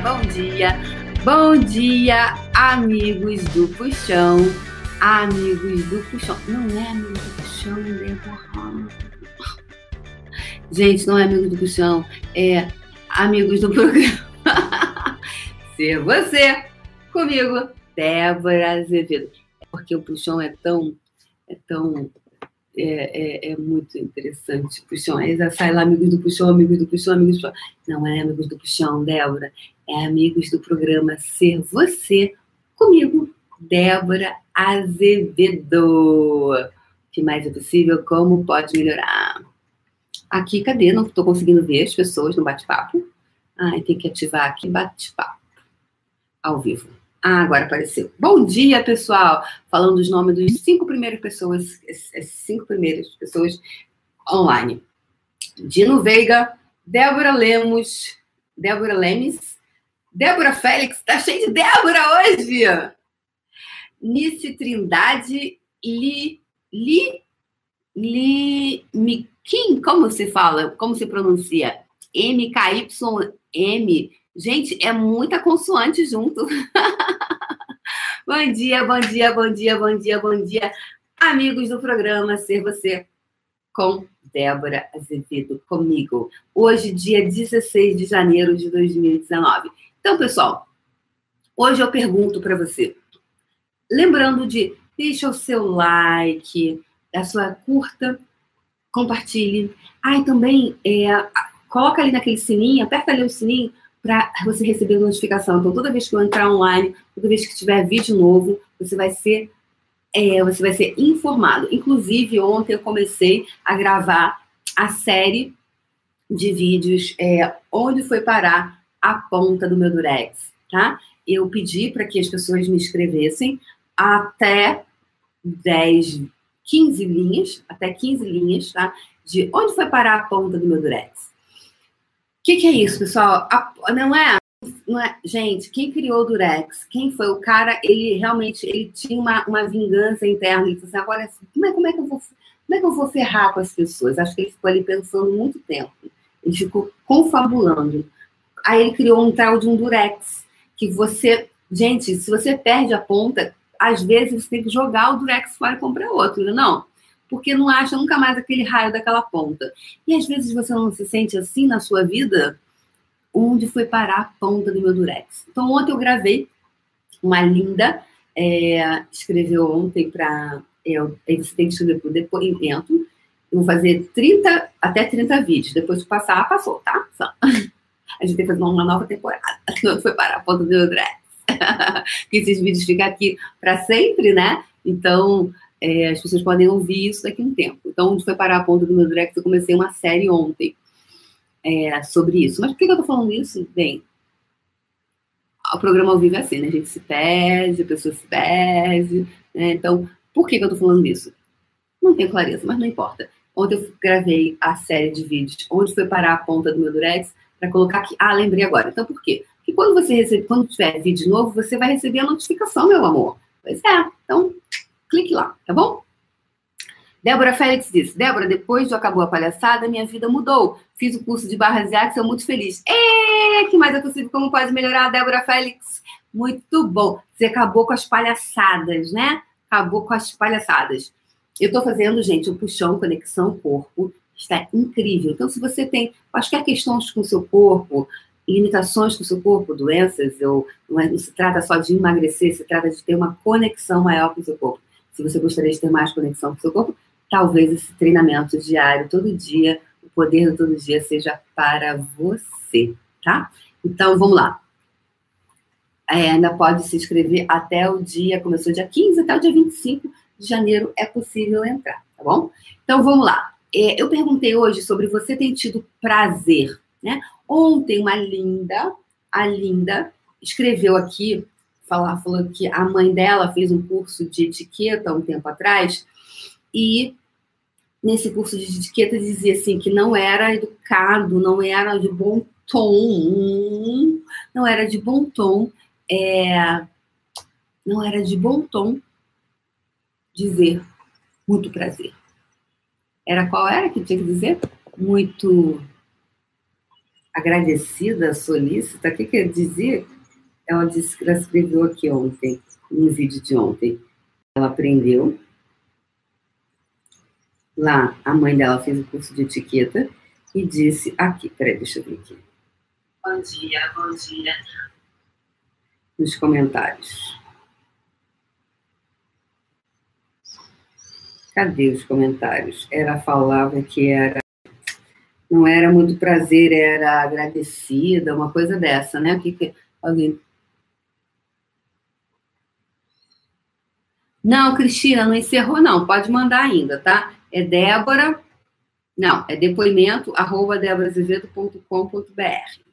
bom dia, bom dia, amigos do Puxão, amigos do Puxão. Não é amigo do Puxão, Débora. Gente, não é amigo do Puxão, é amigos do programa. Ser você, comigo, Débora Azevedo. Porque o Puxão é tão, é tão é, é, é, muito interessante. Puxão, aí sai lá, amigos do Puxão, amigos do Puxão, amigos do Puxão. Não é amigos do Puxão, Débora. É amigos do programa Ser Você, comigo, Débora Azevedo. O que mais é possível? Como pode melhorar? Aqui, cadê? Não estou conseguindo ver as pessoas no bate-papo. Ai, tem que ativar aqui bate-papo. Ao vivo. Ah, agora apareceu. Bom dia, pessoal! Falando os nomes dos cinco primeiras pessoas, as cinco primeiras pessoas online. Dino Veiga, Débora Lemos, Débora Lemes, Débora Félix, tá cheio de Débora hoje! Nice Trindade, Li, Li, Li, Miquim, como se fala? Como se pronuncia? M-K-Y-M Gente, é muita consoante junto. bom dia, bom dia, bom dia, bom dia, bom dia, amigos do programa Ser Você com Débora Azevedo comigo. Hoje, dia 16 de janeiro de 2019. Então, pessoal, hoje eu pergunto para você, lembrando de deixa o seu like, a sua curta, compartilhe. Ah, também é, coloca ali naquele sininho, aperta ali o sininho para você receber notificação. Então, toda vez que eu entrar online, toda vez que tiver vídeo novo, você vai ser é, você vai ser informado. Inclusive, ontem eu comecei a gravar a série de vídeos é, onde foi parar a ponta do meu durex, tá? Eu pedi para que as pessoas me escrevessem até 10, 15 linhas, até 15 linhas, tá? De onde foi parar a ponta do meu durex. O que, que, é isso, pessoal? A, não, é, não é. Gente, quem criou o Durex? Quem foi? O cara, ele realmente ele tinha uma, uma vingança interna. Ele falou assim: agora, como é, como, é que eu vou, como é que eu vou ferrar com as pessoas? Acho que ele ficou ali pensando muito tempo. Ele ficou confabulando. Aí ele criou um tal de um Durex, que você. Gente, se você perde a ponta, às vezes você tem que jogar o Durex fora e comprar outro, não? Porque não acha nunca mais aquele raio daquela ponta. E às vezes você não se sente assim na sua vida, onde foi parar a ponta do meu durex. Então ontem eu gravei uma linda, é, escreveu ontem para. É, você tem que escrever por depoimento. Eu vou fazer 30, até 30 vídeos. Depois de passar, passou, tá? A gente tem que fazer uma nova temporada. Onde foi parar a ponta do meu durex. que esses vídeos ficam aqui para sempre, né? Então, é, as pessoas podem ouvir isso daqui a um tempo. Então, onde foi parar a ponta do meu direct, eu comecei uma série ontem é, sobre isso. Mas por que, eu tô falando isso? Bem, o programa ao vivo é assim, né? A gente se perde, a pessoa se perde, né? Então, por que, que eu tô falando isso? Não tenho clareza, mas não importa. Ontem eu gravei a série de vídeos onde foi parar a ponta do meu Durex para colocar aqui. Ah, lembrei agora. Então, por quê? Porque quando você recebe, quando tiver vídeo novo, você vai receber a notificação, meu amor. Pois é. Então, clique lá, tá bom? Débora Félix disse: Débora, depois do Acabou a Palhaçada, minha vida mudou. Fiz o curso de barras e artes, sou muito feliz. E que mais é possível? Como pode melhorar, Débora Félix? Muito bom. Você acabou com as palhaçadas, né? Acabou com as palhaçadas. Eu estou fazendo, gente, o puxão conexão corpo. Está incrível. Então, se você tem quaisquer questões com o seu corpo, limitações com o seu corpo, doenças, ou não, é, não se trata só de emagrecer, se trata de ter uma conexão maior com o seu corpo se você gostaria de ter mais conexão com o seu corpo, talvez esse treinamento diário, todo dia, o poder do todo dia seja para você, tá? Então, vamos lá. É, ainda pode se inscrever até o dia, começou dia 15, até o dia 25 de janeiro é possível entrar, tá bom? Então, vamos lá. É, eu perguntei hoje sobre você tem tido prazer, né? Ontem, uma linda, a linda, escreveu aqui falar, falou que a mãe dela fez um curso de etiqueta um tempo atrás e nesse curso de etiqueta dizia assim que não era educado, não era de bom tom, não era de bom tom, é, não era de bom tom dizer muito prazer. Era qual era que tinha que dizer? Muito agradecida, solícita, o que, que dizia? Ela disse que ela escreveu aqui ontem, no vídeo de ontem. Ela aprendeu. Lá, a mãe dela fez o curso de etiqueta e disse aqui, peraí, deixa eu ver aqui. Bom dia, bom dia. Nos comentários. Cadê os comentários? Ela falava que era não era muito prazer, era agradecida, uma coisa dessa, né? O que, que alguém. Não, Cristina, não encerrou, não. Pode mandar ainda, tá? É Débora. Não, é depoimento, arroba deboraazevedo.com.br.